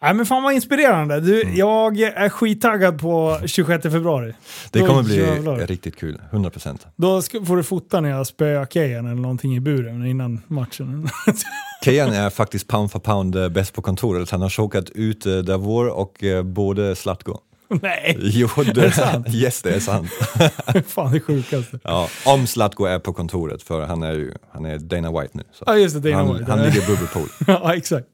Nej, men fan vad inspirerande. Du, Jag är skittaggad på 26 februari. Det Då kommer bli jävlar. riktigt kul, 100%. Då ska, får du fota när jag spöar Kejan eller någonting i buren innan matchen. Kejan är faktiskt pound for pound eh, bäst på kontoret. Han har chokat ut eh, Davor och eh, både Zlatko. Nej, Jo, det, det sant? Yes, det är sant. fan det sjukaste. Ja, om Zlatko är på kontoret, för han är ju han är Dana White nu. Så. Ja just det, Dana Han, White. han ligger bubbelpool. ja exakt.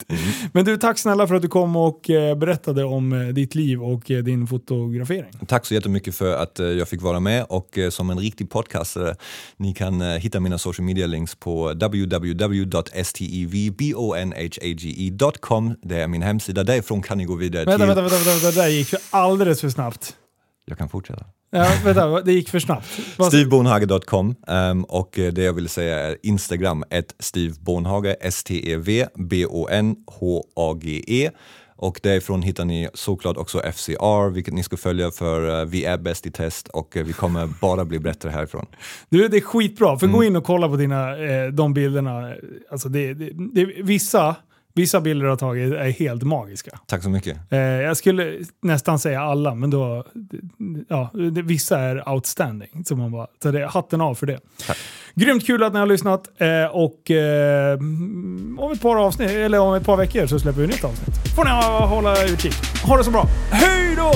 Men du, tack snälla för att du kom och eh, berättade om eh, ditt liv och eh, din fotografering. Tack så jättemycket för att jag fick vara med och som en riktig podcastare, ni kan hitta mina social media links på www.stevbonhage.com. Det är min hemsida, därifrån kan ni gå vidare Vänta, till... vänta, vänta, vänta, det där gick för alldeles för snabbt. Jag kan fortsätta. Ja, vänta, det gick för snabbt. Stevebonhage.com um, och eh, det jag vill säga är Instagram, ett Steve Bonhage, S-T-E-V-B-O-N-H-A-G-E. Och därifrån hittar ni såklart också FCR, vilket ni ska följa för eh, vi är bäst i test och eh, vi kommer bara bli bättre härifrån. Du, det är skitbra. För Mm. gå in och kolla på dina, de bilderna. Alltså det, det, det, vissa, vissa bilder du har tagit är helt magiska. Tack så mycket. Eh, jag skulle nästan säga alla, men då, ja, vissa är outstanding. Så, man bara, så det, hatten av för det. Tack. Grymt kul att ni har lyssnat eh, och eh, om ett par avsnitt, eller om ett par veckor så släpper vi nytt avsnitt. får ni hålla utkik. Ha det så bra. Hej då!